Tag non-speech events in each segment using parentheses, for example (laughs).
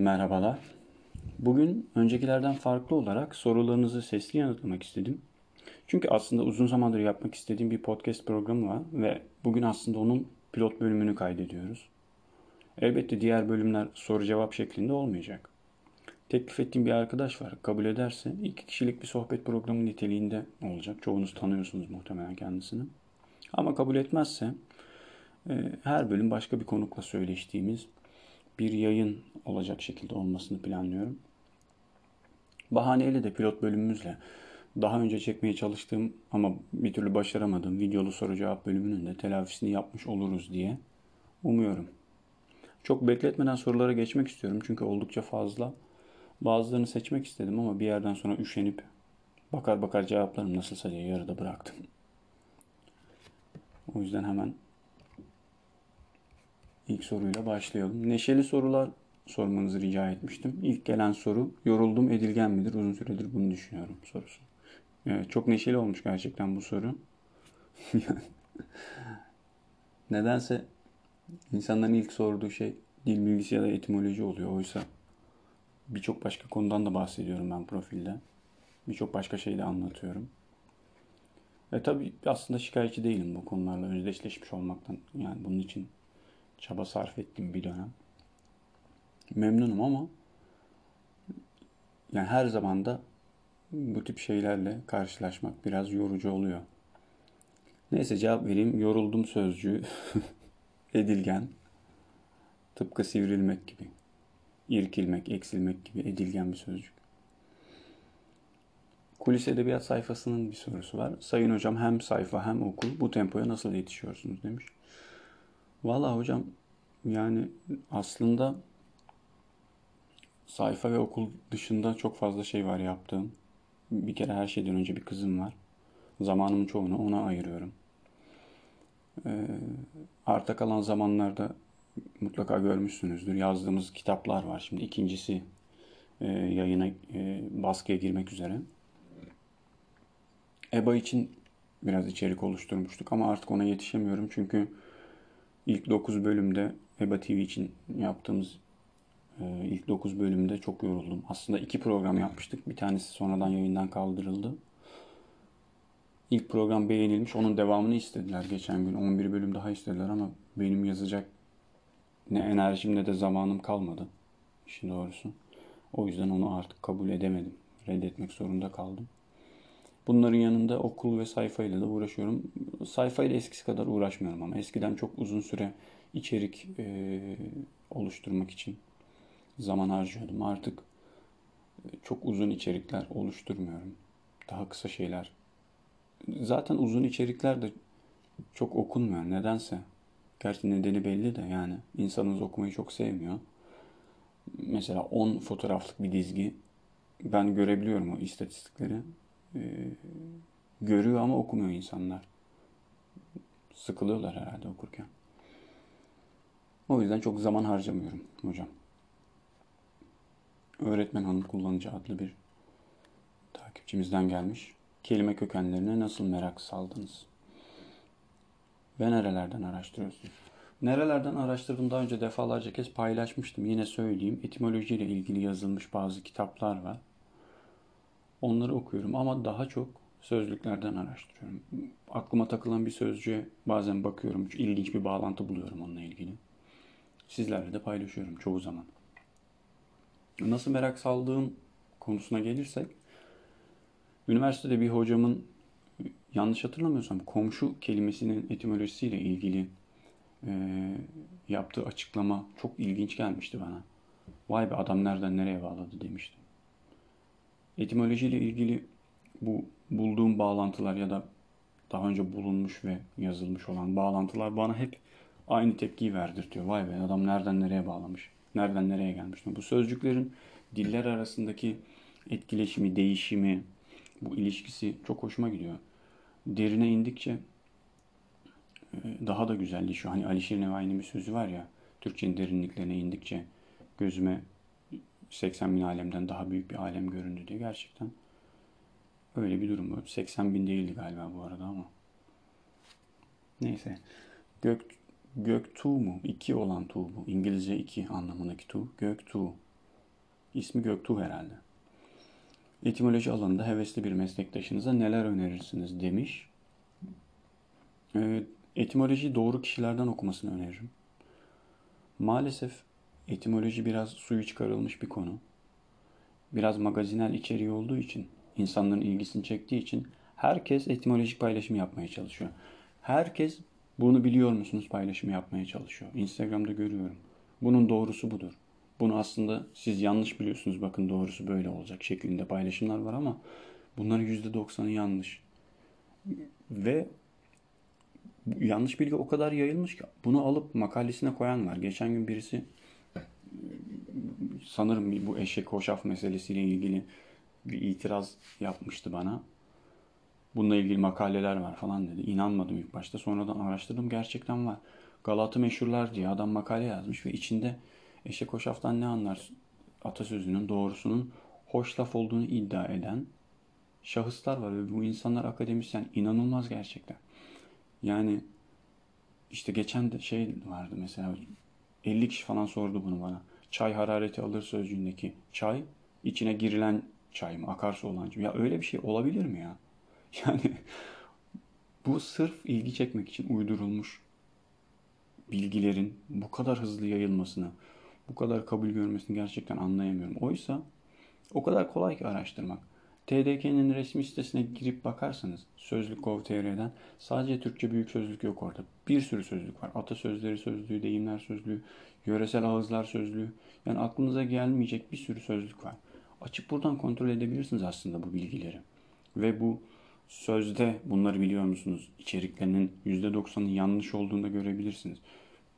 Merhabalar. Bugün öncekilerden farklı olarak sorularınızı sesli yanıtlamak istedim. Çünkü aslında uzun zamandır yapmak istediğim bir podcast programı var ve bugün aslında onun pilot bölümünü kaydediyoruz. Elbette diğer bölümler soru cevap şeklinde olmayacak. Teklif ettiğim bir arkadaş var. Kabul ederse iki kişilik bir sohbet programı niteliğinde olacak. Çoğunuz tanıyorsunuz muhtemelen kendisini. Ama kabul etmezse e, her bölüm başka bir konukla söyleştiğimiz bir yayın olacak şekilde olmasını planlıyorum. Bahaneyle de pilot bölümümüzle daha önce çekmeye çalıştığım ama bir türlü başaramadığım videolu soru cevap bölümünün de telafisini yapmış oluruz diye umuyorum. Çok bekletmeden sorulara geçmek istiyorum çünkü oldukça fazla. Bazılarını seçmek istedim ama bir yerden sonra üşenip bakar bakar cevaplarım nasılsa diye yarıda bıraktım. O yüzden hemen ilk soruyla başlayalım. Neşeli sorular sormanızı rica etmiştim. İlk gelen soru yoruldum edilgen midir? Uzun süredir bunu düşünüyorum sorusu. Evet, çok neşeli olmuş gerçekten bu soru. (laughs) Nedense insanların ilk sorduğu şey dil bilgisi ya da etimoloji oluyor. Oysa birçok başka konudan da bahsediyorum ben profilde. Birçok başka şey de anlatıyorum. E tabi aslında şikayetçi değilim bu konularla özdeşleşmiş olmaktan. Yani bunun için çaba sarf ettim bir dönem. Memnunum ama yani her zaman da bu tip şeylerle karşılaşmak biraz yorucu oluyor. Neyse cevap vereyim. Yoruldum sözcüğü. (laughs) edilgen. Tıpkı sivrilmek gibi. İrkilmek, eksilmek gibi edilgen bir sözcük. Kulis Edebiyat sayfasının bir sorusu var. Sayın hocam hem sayfa hem okul bu tempoya nasıl yetişiyorsunuz demiş. Valla hocam yani aslında sayfa ve okul dışında çok fazla şey var yaptığım. Bir kere her şeyden önce bir kızım var. Zamanımın çoğunu ona ayırıyorum. Ee, arta kalan zamanlarda mutlaka görmüşsünüzdür. Yazdığımız kitaplar var. Şimdi ikincisi e, yayına e, baskıya girmek üzere. EBA için biraz içerik oluşturmuştuk ama artık ona yetişemiyorum çünkü ilk 9 bölümde EBA TV için yaptığımız e, ilk 9 bölümde çok yoruldum. Aslında iki program yapmıştık. Bir tanesi sonradan yayından kaldırıldı. İlk program beğenilmiş. Onun devamını istediler geçen gün. 11 bölüm daha istediler ama benim yazacak ne enerjim ne de zamanım kalmadı. İşin doğrusu. O yüzden onu artık kabul edemedim. Reddetmek zorunda kaldım. Bunların yanında okul ve sayfayla da uğraşıyorum. Sayfayla eskisi kadar uğraşmıyorum ama eskiden çok uzun süre içerik e, oluşturmak için zaman harcıyordum. Artık e, çok uzun içerikler oluşturmuyorum. Daha kısa şeyler. Zaten uzun içerikler de çok okunmuyor nedense. Gerçi nedeni belli de yani insanımız okumayı çok sevmiyor. Mesela 10 fotoğraflık bir dizgi ben görebiliyorum o istatistikleri e, görüyor ama okumuyor insanlar. Sıkılıyorlar herhalde okurken. O yüzden çok zaman harcamıyorum hocam. Öğretmen Hanım Kullanıcı adlı bir takipçimizden gelmiş. Kelime kökenlerine nasıl merak saldınız? Ve nerelerden araştırıyorsunuz? Nerelerden araştırdım daha önce defalarca kez paylaşmıştım. Yine söyleyeyim. Etimolojiyle ilgili yazılmış bazı kitaplar var. Onları okuyorum ama daha çok sözlüklerden araştırıyorum. Aklıma takılan bir sözcüğe bazen bakıyorum. ilginç bir bağlantı buluyorum onunla ilgili. Sizlerle de paylaşıyorum çoğu zaman. Nasıl merak saldığım konusuna gelirsek, üniversitede bir hocamın yanlış hatırlamıyorsam komşu kelimesinin etimolojisiyle ilgili e, yaptığı açıklama çok ilginç gelmişti bana. Vay be adam nereden nereye bağladı demişti etimolojiyle ilgili bu bulduğum bağlantılar ya da daha önce bulunmuş ve yazılmış olan bağlantılar bana hep aynı tepkiyi verdirtiyor. Vay be adam nereden nereye bağlamış, nereden nereye gelmiş. Bu sözcüklerin diller arasındaki etkileşimi, değişimi, bu ilişkisi çok hoşuma gidiyor. Derine indikçe e, daha da güzelleşiyor. Hani Alişir Nevai'nin bir sözü var ya, Türkçenin derinliklerine indikçe gözüme 80 bin alemden daha büyük bir alem göründü diye gerçekten öyle bir durum var. 80 bin değildi galiba bu arada ama. Neyse. Gök, gök tuğ mu? İki olan tuğ bu. İngilizce iki anlamındaki tuğ. Gök tuğ. İsmi Göktuğ herhalde. Etimoloji alanında hevesli bir meslektaşınıza neler önerirsiniz demiş. Ee, etimoloji doğru kişilerden okumasını öneririm. Maalesef etimoloji biraz suyu çıkarılmış bir konu. Biraz magazinel içeriği olduğu için, insanların ilgisini çektiği için herkes etimolojik paylaşım yapmaya çalışıyor. Herkes bunu biliyor musunuz paylaşımı yapmaya çalışıyor. Instagram'da görüyorum. Bunun doğrusu budur. Bunu aslında siz yanlış biliyorsunuz. Bakın doğrusu böyle olacak şeklinde paylaşımlar var ama bunların %90'ı yanlış. Ve yanlış bilgi o kadar yayılmış ki bunu alıp makalesine koyan var. Geçen gün birisi sanırım bu eşek hoşaf meselesiyle ilgili bir itiraz yapmıştı bana. Bununla ilgili makaleler var falan dedi. İnanmadım ilk başta. Sonradan araştırdım. Gerçekten var. Galatı meşhurlar diye adam makale yazmış ve içinde eşek hoşaftan ne anlar atasözünün doğrusunun hoş laf olduğunu iddia eden şahıslar var ve bu insanlar akademisyen. inanılmaz gerçekten. Yani işte geçen de şey vardı mesela 50 kişi falan sordu bunu bana. Çay harareti alır sözcüğündeki çay içine girilen çay mı? Akarsu olan çay. Ya öyle bir şey olabilir mi ya? (laughs) Yani bu sırf ilgi çekmek için uydurulmuş bilgilerin bu kadar hızlı yayılmasını, bu kadar kabul görmesini gerçekten anlayamıyorum. Oysa o kadar kolay ki araştırmak. TDK'nin resmi sitesine girip bakarsanız Sözlük.gov.tr'den sadece Türkçe büyük sözlük yok orada. Bir sürü sözlük var. Atasözleri sözlüğü, deyimler sözlüğü, yöresel ağızlar sözlüğü. Yani aklınıza gelmeyecek bir sürü sözlük var. Açıp buradan kontrol edebilirsiniz aslında bu bilgileri. Ve bu sözde bunları biliyor musunuz? İçeriklerinin %90'ın yanlış olduğunu da görebilirsiniz.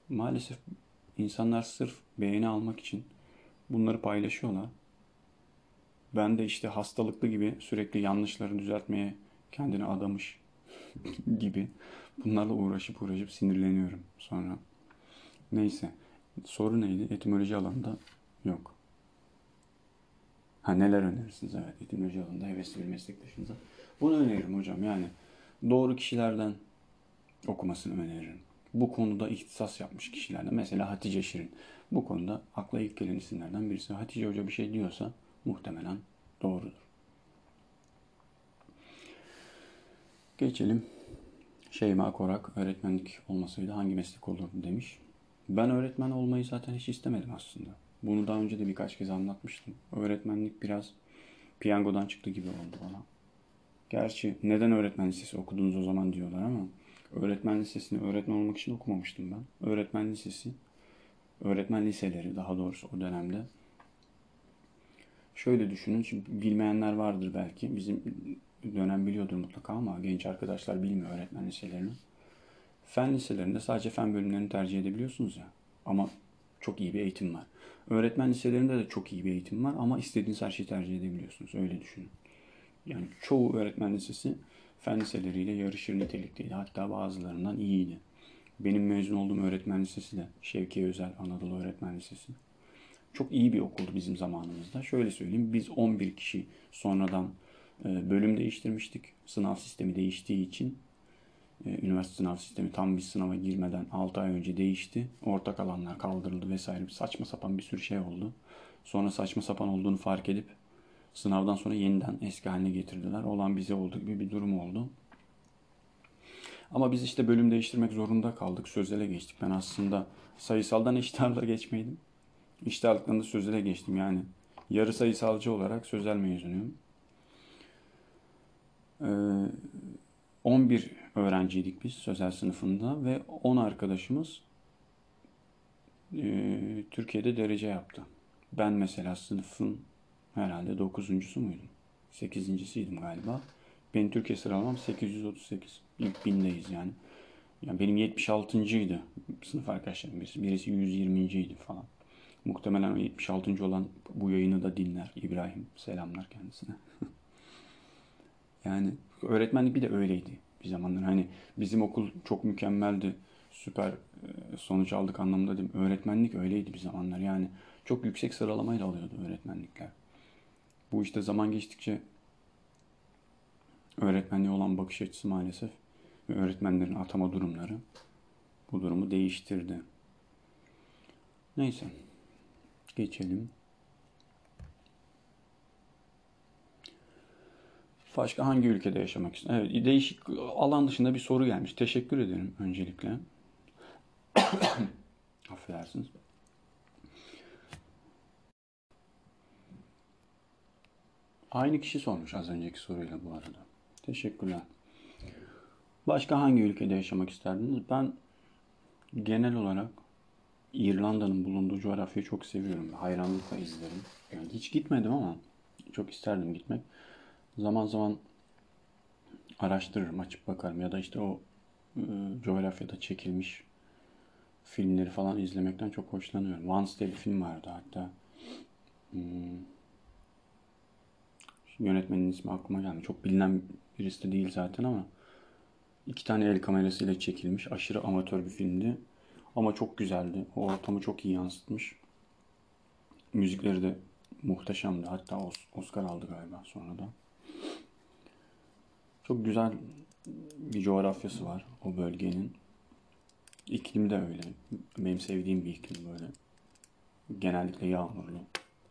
Maalesef insanlar sırf beğeni almak için bunları paylaşıyorlar. Ben de işte hastalıklı gibi sürekli yanlışları düzeltmeye kendini adamış (laughs) gibi bunlarla uğraşıp uğraşıp sinirleniyorum sonra. Neyse. Soru neydi? Etimoloji alanında yok. Ha neler önerirsiniz? Evet etimoloji alanında hevesli bir meslektaşınıza. Bunu öneririm hocam. Yani doğru kişilerden okumasını öneririm. Bu konuda ihtisas yapmış kişilerden. Mesela Hatice Şirin. Bu konuda akla ilk gelen isimlerden birisi. Hatice Hoca bir şey diyorsa muhtemelen doğrudur. Geçelim. Şeyma Korak öğretmenlik olmasaydı hangi meslek olurdu demiş. Ben öğretmen olmayı zaten hiç istemedim aslında. Bunu daha önce de birkaç kez anlatmıştım. Öğretmenlik biraz piyangodan çıktı gibi oldu bana. Gerçi neden öğretmen lisesi okudunuz o zaman diyorlar ama öğretmen lisesini öğretmen olmak için okumamıştım ben. Öğretmen lisesi, öğretmen liseleri daha doğrusu o dönemde. Şöyle düşünün, çünkü bilmeyenler vardır belki. Bizim dönem biliyordur mutlaka ama genç arkadaşlar bilmiyor öğretmen liselerini. Fen liselerinde sadece fen bölümlerini tercih edebiliyorsunuz ya. Ama çok iyi bir eğitim var. Öğretmen liselerinde de çok iyi bir eğitim var ama istediğiniz her şeyi tercih edebiliyorsunuz. Öyle düşünün. Yani çoğu öğretmen lisesi fen liseleriyle yarışır nitelikteydi. Hatta bazılarından iyiydi. Benim mezun olduğum öğretmen lisesi de Şevki Özel Anadolu Öğretmen Lisesi. Çok iyi bir okuldu bizim zamanımızda. Şöyle söyleyeyim biz 11 kişi sonradan e, bölüm değiştirmiştik. Sınav sistemi değiştiği için e, üniversite sınav sistemi tam bir sınava girmeden 6 ay önce değişti. Ortak alanlar kaldırıldı vesaire. Saçma sapan bir sürü şey oldu. Sonra saçma sapan olduğunu fark edip Sınavdan sonra yeniden eski haline getirdiler. Olan bize oldu gibi bir durum oldu. Ama biz işte bölüm değiştirmek zorunda kaldık. Sözele geçtik. Ben aslında sayısaldan (laughs) eşit geçmeydim. İşte ağırlıktan da sözele geçtim yani. Yarı sayısalcı olarak sözel mezunuyum. Ee, 11 öğrenciydik biz sözel sınıfında ve 10 arkadaşımız e, Türkiye'de derece yaptı. Ben mesela sınıfın herhalde dokuzuncusu muydum? Sekizincisiydim galiba. Benim Türkiye sıralamam 838. İlk bindeyiz yani. Yani benim 76.ydı sınıf arkadaşlarım birisi. Birisi 120.ydi falan. Muhtemelen o 76. olan bu yayını da dinler. İbrahim selamlar kendisine. (laughs) yani öğretmenlik bir de öyleydi bir zamanlar. Hani bizim okul çok mükemmeldi. Süper e, sonuç aldık anlamında değil? Öğretmenlik öyleydi bir zamanlar. Yani çok yüksek sıralamayla alıyordu öğretmenlikler. Bu işte zaman geçtikçe öğretmenliğe olan bakış açısı maalesef ve öğretmenlerin atama durumları bu durumu değiştirdi. Neyse geçelim. Başka hangi ülkede yaşamak istiyorsun? Evet, değişik alan dışında bir soru gelmiş. Teşekkür ederim öncelikle. (coughs) Affedersiniz. Aynı kişi sormuş az önceki soruyla bu arada. Teşekkürler. Başka hangi ülkede yaşamak isterdiniz? Ben genel olarak İrlanda'nın bulunduğu coğrafyayı çok seviyorum. Hayranlıkla izlerim. Yani hiç gitmedim ama çok isterdim gitmek. Zaman zaman araştırırım, açıp bakarım ya da işte o e, coğrafyada çekilmiş filmleri falan izlemekten çok hoşlanıyorum. Once diye bir film vardı hatta. Hmm, yönetmenin ismi aklıma geldi. Çok bilinen birisi de değil zaten ama iki tane el kamerasıyla çekilmiş aşırı amatör bir filmdi. Ama çok güzeldi. O ortamı çok iyi yansıtmış. Müzikleri de muhteşemdi. Hatta Oscar aldı galiba sonra da. Çok güzel bir coğrafyası var o bölgenin. İklim de öyle. Benim sevdiğim bir iklim böyle. Genellikle yağmurlu,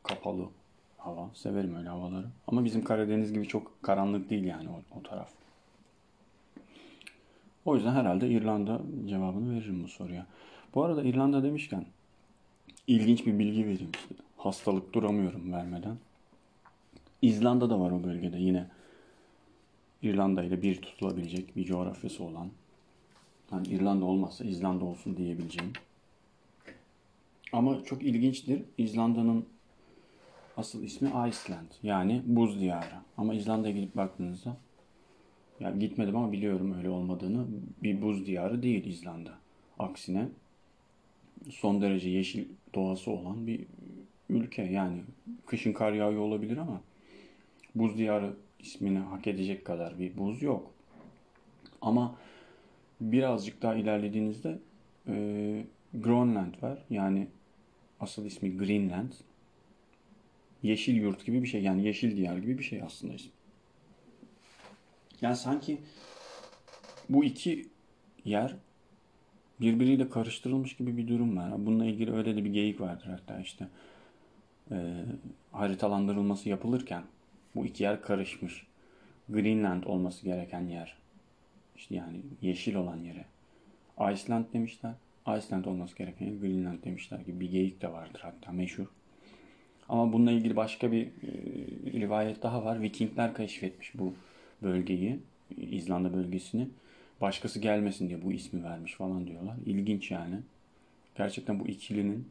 kapalı hava. Severim öyle havaları. Ama bizim Karadeniz gibi çok karanlık değil yani o, o taraf. O yüzden herhalde İrlanda cevabını veririm bu soruya. Bu arada İrlanda demişken ilginç bir bilgi vereyim size. Hastalık duramıyorum vermeden. İzlanda da var o bölgede yine. İrlanda ile bir tutulabilecek bir coğrafyası olan. Hani İrlanda olmazsa İzlanda olsun diyebileceğim. Ama çok ilginçtir. İzlanda'nın asıl ismi Iceland. Yani buz diyarı. Ama İzlanda'ya gidip baktığınızda yani gitmedim ama biliyorum öyle olmadığını. Bir buz diyarı değil İzlanda. Aksine son derece yeşil doğası olan bir ülke. Yani kışın kar yağıyor olabilir ama buz diyarı ismini hak edecek kadar bir buz yok. Ama birazcık daha ilerlediğinizde e, Greenland var. Yani asıl ismi Greenland. Yeşil yurt gibi bir şey. Yani yeşil diyar gibi bir şey aslında ismi. Yani sanki bu iki yer birbiriyle karıştırılmış gibi bir durum var. Bununla ilgili öyle de bir geyik vardır hatta işte. E, haritalandırılması yapılırken bu iki yer karışmış. Greenland olması gereken yer. İşte yani yeşil olan yere. Iceland demişler. Iceland olması gereken yer Greenland demişler gibi bir geyik de vardır hatta meşhur. Ama bununla ilgili başka bir e, rivayet daha var. Vikingler keşfetmiş bu bölgeyi, İzlanda bölgesini. Başkası gelmesin diye bu ismi vermiş falan diyorlar. İlginç yani. Gerçekten bu ikilinin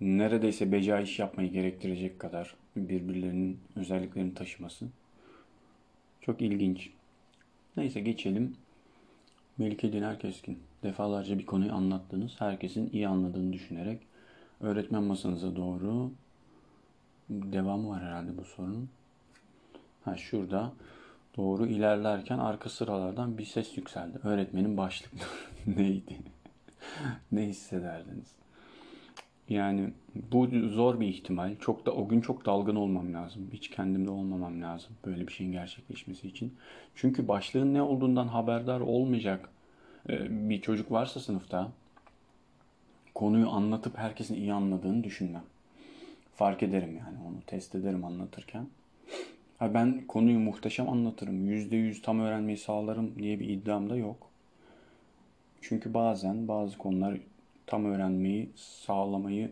neredeyse beca iş yapmayı gerektirecek kadar birbirlerinin özelliklerini taşıması çok ilginç. Neyse geçelim. Melike Diner Keskin. Defalarca bir konuyu anlattınız. Herkesin iyi anladığını düşünerek öğretmen masanıza doğru devamı var herhalde bu sorunun. Ha şurada doğru ilerlerken arka sıralardan bir ses yükseldi. Öğretmenin başlık (laughs) neydi? ne hissederdiniz? Yani bu zor bir ihtimal. Çok da o gün çok dalgın olmam lazım. Hiç kendimde olmamam lazım böyle bir şeyin gerçekleşmesi için. Çünkü başlığın ne olduğundan haberdar olmayacak e, bir çocuk varsa sınıfta konuyu anlatıp herkesin iyi anladığını düşünmem. Fark ederim yani onu test ederim anlatırken. Ha ben konuyu muhteşem anlatırım. Yüzde yüz tam öğrenmeyi sağlarım diye bir iddiam da yok. Çünkü bazen bazı konular tam öğrenmeyi sağlamayı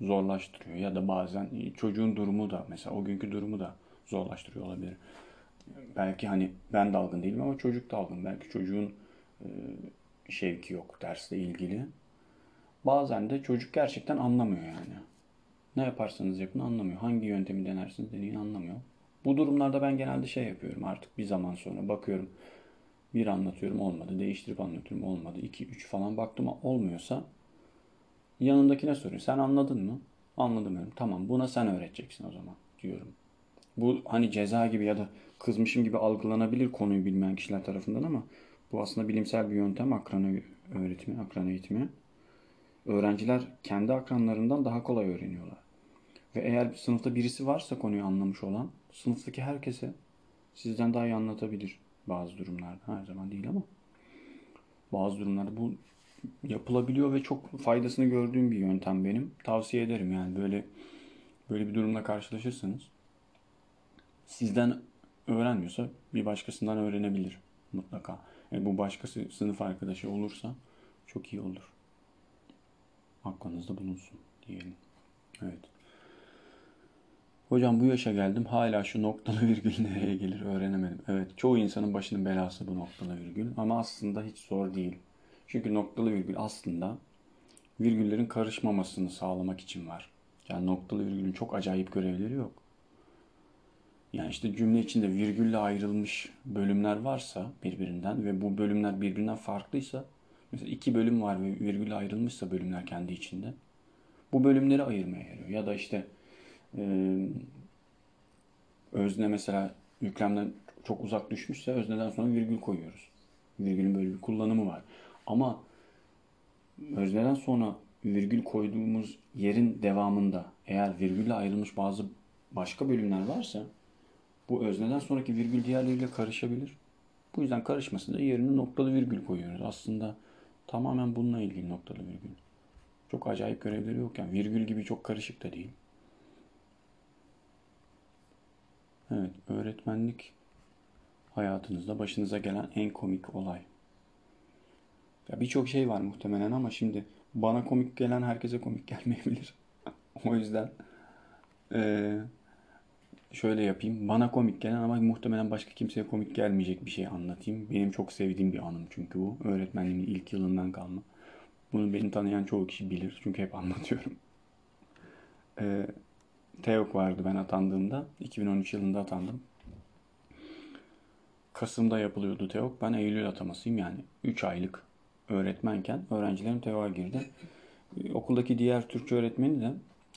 zorlaştırıyor. Ya da bazen çocuğun durumu da mesela o günkü durumu da zorlaştırıyor olabilir. Belki hani ben dalgın değilim ama çocuk dalgın. Belki çocuğun e, şevki yok dersle ilgili. Bazen de çocuk gerçekten anlamıyor yani. Ne yaparsanız yapın anlamıyor. Hangi yöntemi denersiniz deneyin anlamıyor. Bu durumlarda ben genelde şey yapıyorum artık bir zaman sonra bakıyorum. Bir anlatıyorum olmadı. Değiştirip anlatıyorum olmadı. 2 3 falan baktım olmuyorsa yanındakine soruyorum. Sen anladın mı? Anladım diyorum. Tamam buna sen öğreteceksin o zaman diyorum. Bu hani ceza gibi ya da kızmışım gibi algılanabilir konuyu bilmeyen kişiler tarafından ama bu aslında bilimsel bir yöntem akran öğretimi, akran eğitimi. Öğrenciler kendi akranlarından daha kolay öğreniyorlar. Ve eğer sınıfta birisi varsa konuyu anlamış olan sınıftaki herkese sizden daha iyi anlatabilir bazı durumlarda. Her zaman değil ama bazı durumlarda bu yapılabiliyor ve çok faydasını gördüğüm bir yöntem benim. Tavsiye ederim yani böyle böyle bir durumla karşılaşırsanız sizden öğrenmiyorsa bir başkasından öğrenebilir mutlaka. E, bu başkası sınıf arkadaşı olursa çok iyi olur. Aklınızda bulunsun diyelim. Evet. Hocam bu yaşa geldim hala şu noktalı virgül nereye gelir öğrenemedim. Evet çoğu insanın başının belası bu noktalı virgül ama aslında hiç zor değil. Çünkü noktalı virgül aslında virgüllerin karışmamasını sağlamak için var. Yani noktalı virgülün çok acayip görevleri yok. Yani işte cümle içinde virgülle ayrılmış bölümler varsa birbirinden ve bu bölümler birbirinden farklıysa mesela iki bölüm var ve virgülle ayrılmışsa bölümler kendi içinde bu bölümleri ayırmaya yarıyor. Ya da işte e, özne mesela yüklemden çok uzak düşmüşse özneden sonra virgül koyuyoruz. Virgülün böyle bir kullanımı var. Ama özneden sonra virgül koyduğumuz yerin devamında eğer virgülle ayrılmış bazı başka bölümler varsa bu özneden sonraki virgül diğerleriyle karışabilir. Bu yüzden karışmasında yerine noktalı virgül koyuyoruz. Aslında tamamen bununla ilgili noktalı virgül. Çok acayip görevleri yok yani. Virgül gibi çok karışık da değil. Evet, öğretmenlik hayatınızda başınıza gelen en komik olay. Ya birçok şey var muhtemelen ama şimdi bana komik gelen herkese komik (laughs) gelmeyebilir. o yüzden ee, şöyle yapayım. Bana komik gelen ama muhtemelen başka kimseye komik gelmeyecek bir şey anlatayım. Benim çok sevdiğim bir anım çünkü bu. Öğretmenliğimin ilk yılından kalma. Bunu beni tanıyan çoğu kişi bilir. Çünkü hep anlatıyorum. Ee, TEOK vardı ben atandığımda. 2013 yılında atandım. Kasım'da yapılıyordu TEOK. Ben Eylül atamasıyım yani. 3 aylık öğretmenken öğrencilerim TEOK'a girdi. Ee, okuldaki diğer Türkçe öğretmeni de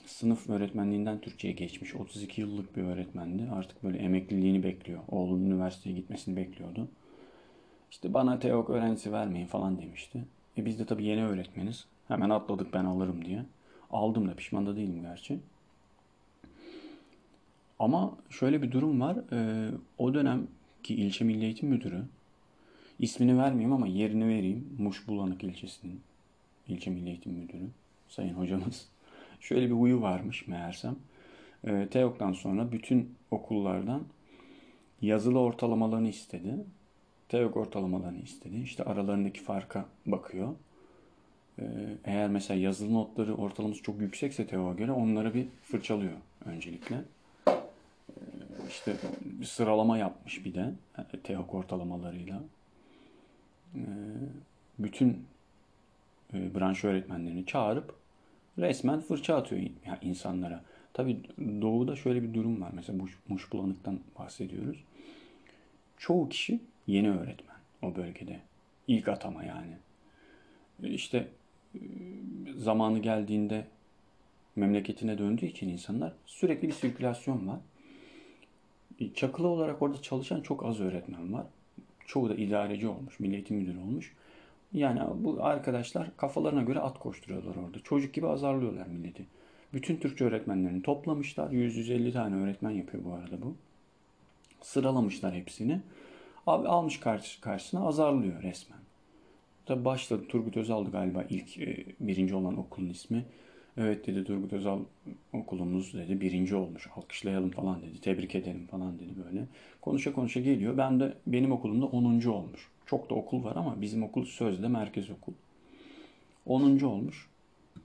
sınıf öğretmenliğinden Türkçe'ye geçmiş. 32 yıllık bir öğretmendi. Artık böyle emekliliğini bekliyor. Oğlunun üniversiteye gitmesini bekliyordu. İşte bana TEOK öğrencisi vermeyin falan demişti. E biz de tabii yeni öğretmeniz. Hemen atladık ben alırım diye. Aldım da pişman da değilim gerçi. Ama şöyle bir durum var. E, o dönemki ilçe milli eğitim müdürü ismini vermeyeyim ama yerini vereyim. Muş Bulanık ilçesinin ilçe milli eğitim müdürü sayın hocamız. (laughs) Şöyle bir huyu varmış meğersem. E, TEOK'tan sonra bütün okullardan yazılı ortalamalarını istedi. TEOK ortalamalarını istedi. İşte aralarındaki farka bakıyor. Ee, eğer mesela yazılı notları ortalaması çok yüksekse TEOK'a göre onları bir fırçalıyor öncelikle. İşte bir sıralama yapmış bir de TEOK ortalamalarıyla. Ee, bütün e, branş öğretmenlerini çağırıp resmen fırça atıyor insanlara. Tabii doğuda şöyle bir durum var. Mesela Muş, Muş Bulanık'tan bahsediyoruz. Çoğu kişi yeni öğretmen o bölgede. İlk atama yani. İşte e, zamanı geldiğinde memleketine döndüğü için insanlar sürekli bir sirkülasyon var. E, çakılı olarak orada çalışan çok az öğretmen var. Çoğu da idareci olmuş, milli eğitim müdürü olmuş. Yani bu arkadaşlar kafalarına göre at koşturuyorlar orada. Çocuk gibi azarlıyorlar milleti. Bütün Türkçe öğretmenlerini toplamışlar. 100-150 tane öğretmen yapıyor bu arada bu. Sıralamışlar hepsini. Abi almış karşı, karşısına azarlıyor resmen. Tabi başladı Turgut Özal'dı galiba ilk e, birinci olan okulun ismi. Evet dedi Turgut Özal okulumuz dedi birinci olmuş alkışlayalım falan dedi tebrik edelim falan dedi böyle. Konuşa konuşa geliyor ben de benim okulumda 10. olmuş. Çok da okul var ama bizim okul sözde merkez okul. 10. olmuş.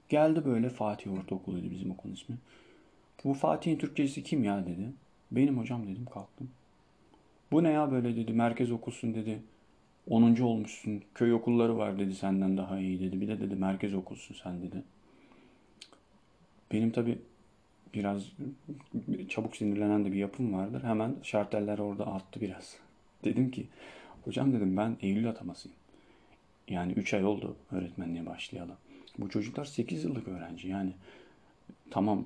Geldi böyle Fatih Ortaokulu'ydu bizim okulun ismi. Bu Fatih'in Türkçesi kim ya dedi. Benim hocam dedim kalktım. Bu ne ya böyle dedi. Merkez okulsun dedi. 10. olmuşsun. Köy okulları var dedi senden daha iyi dedi. Bir de dedi merkez okulsun sen dedi. Benim tabi biraz çabuk sinirlenen de bir yapım vardır. Hemen şarteller orada arttı biraz. Dedim ki hocam dedim ben Eylül atamasıyım. Yani 3 ay oldu öğretmenliğe başlayalı. Bu çocuklar 8 yıllık öğrenci. Yani tamam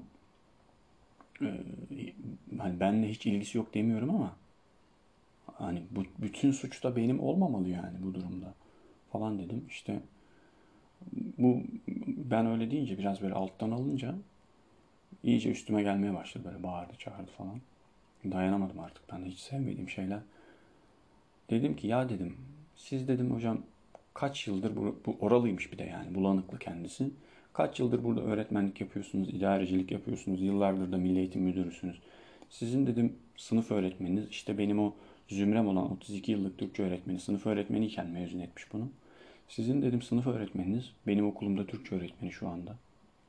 hani benle hiç ilgisi yok demiyorum ama Hani bu bütün suç da benim olmamalı yani bu durumda falan dedim. İşte bu ben öyle deyince biraz böyle alttan alınca iyice üstüme gelmeye başladı böyle bağırdı çağırdı falan. Dayanamadım artık ben de hiç sevmediğim şeyler. Dedim ki ya dedim siz dedim hocam kaç yıldır bu, bu oralıymış bir de yani bulanıklı kendisi. Kaç yıldır burada öğretmenlik yapıyorsunuz, idarecilik yapıyorsunuz, yıllardır da milli eğitim müdürüsünüz. Sizin dedim sınıf öğretmeniniz işte benim o zümrem olan 32 yıllık Türkçe öğretmeni sınıf öğretmeniyken mezun etmiş bunu. Sizin dedim sınıf öğretmeniniz benim okulumda Türkçe öğretmeni şu anda.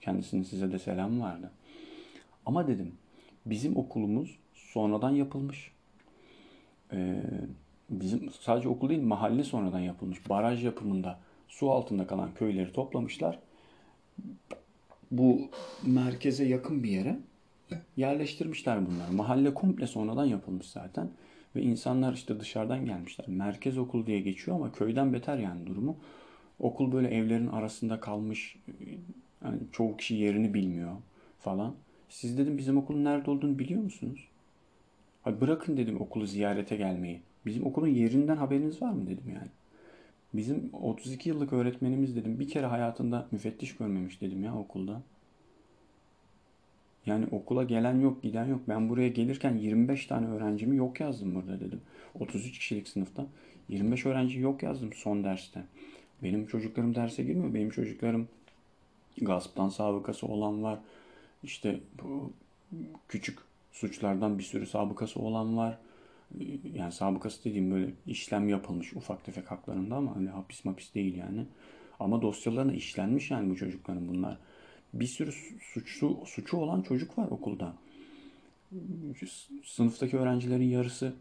Kendisinin size de selam vardı. Ama dedim bizim okulumuz sonradan yapılmış. Ee, bizim sadece okul değil mahalle sonradan yapılmış. Baraj yapımında su altında kalan köyleri toplamışlar. Bu merkeze yakın bir yere yerleştirmişler bunları. Mahalle komple sonradan yapılmış zaten. Ve insanlar işte dışarıdan gelmişler. Merkez okul diye geçiyor ama köyden beter yani durumu. Okul böyle evlerin arasında kalmış. Yani çoğu kişi yerini bilmiyor falan. Siz dedim bizim okulun nerede olduğunu biliyor musunuz? Abi bırakın dedim okulu ziyarete gelmeyi. Bizim okulun yerinden haberiniz var mı dedim yani. Bizim 32 yıllık öğretmenimiz dedim bir kere hayatında müfettiş görmemiş dedim ya okulda. Yani okula gelen yok, giden yok. Ben buraya gelirken 25 tane öğrencimi yok yazdım burada dedim. 33 kişilik sınıfta 25 öğrenci yok yazdım son derste. Benim çocuklarım derse girmiyor. Benim çocuklarım gasptan sabıkası olan var. İşte bu küçük suçlardan bir sürü sabıkası olan var. Yani sabıkası dediğim böyle işlem yapılmış ufak tefek haklarında ama hani hapis mapis değil yani. Ama dosyalarına işlenmiş yani bu çocukların bunlar bir sürü suçlu suçu olan çocuk var okulda. Sınıftaki öğrencilerin yarısı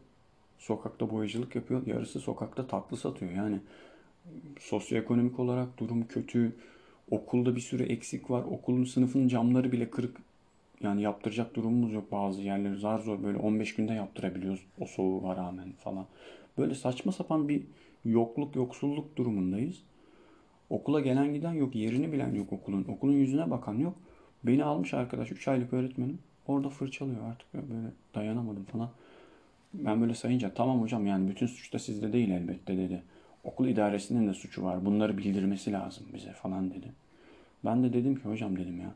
sokakta boyacılık yapıyor, yarısı sokakta tatlı satıyor. Yani sosyoekonomik olarak durum kötü. Okulda bir sürü eksik var. Okulun sınıfının camları bile kırık. Yani yaptıracak durumumuz yok bazı yerleri. Zar zor böyle 15 günde yaptırabiliyoruz o soğuğa rağmen falan. Böyle saçma sapan bir yokluk, yoksulluk durumundayız. Okula gelen giden yok. Yerini bilen yok okulun. Okulun yüzüne bakan yok. Beni almış arkadaş 3 aylık öğretmenim. Orada fırçalıyor artık. Böyle dayanamadım falan. Ben böyle sayınca tamam hocam yani bütün suç da sizde değil elbette dedi. Okul idaresinin de suçu var. Bunları bildirmesi lazım bize falan dedi. Ben de dedim ki hocam dedim ya.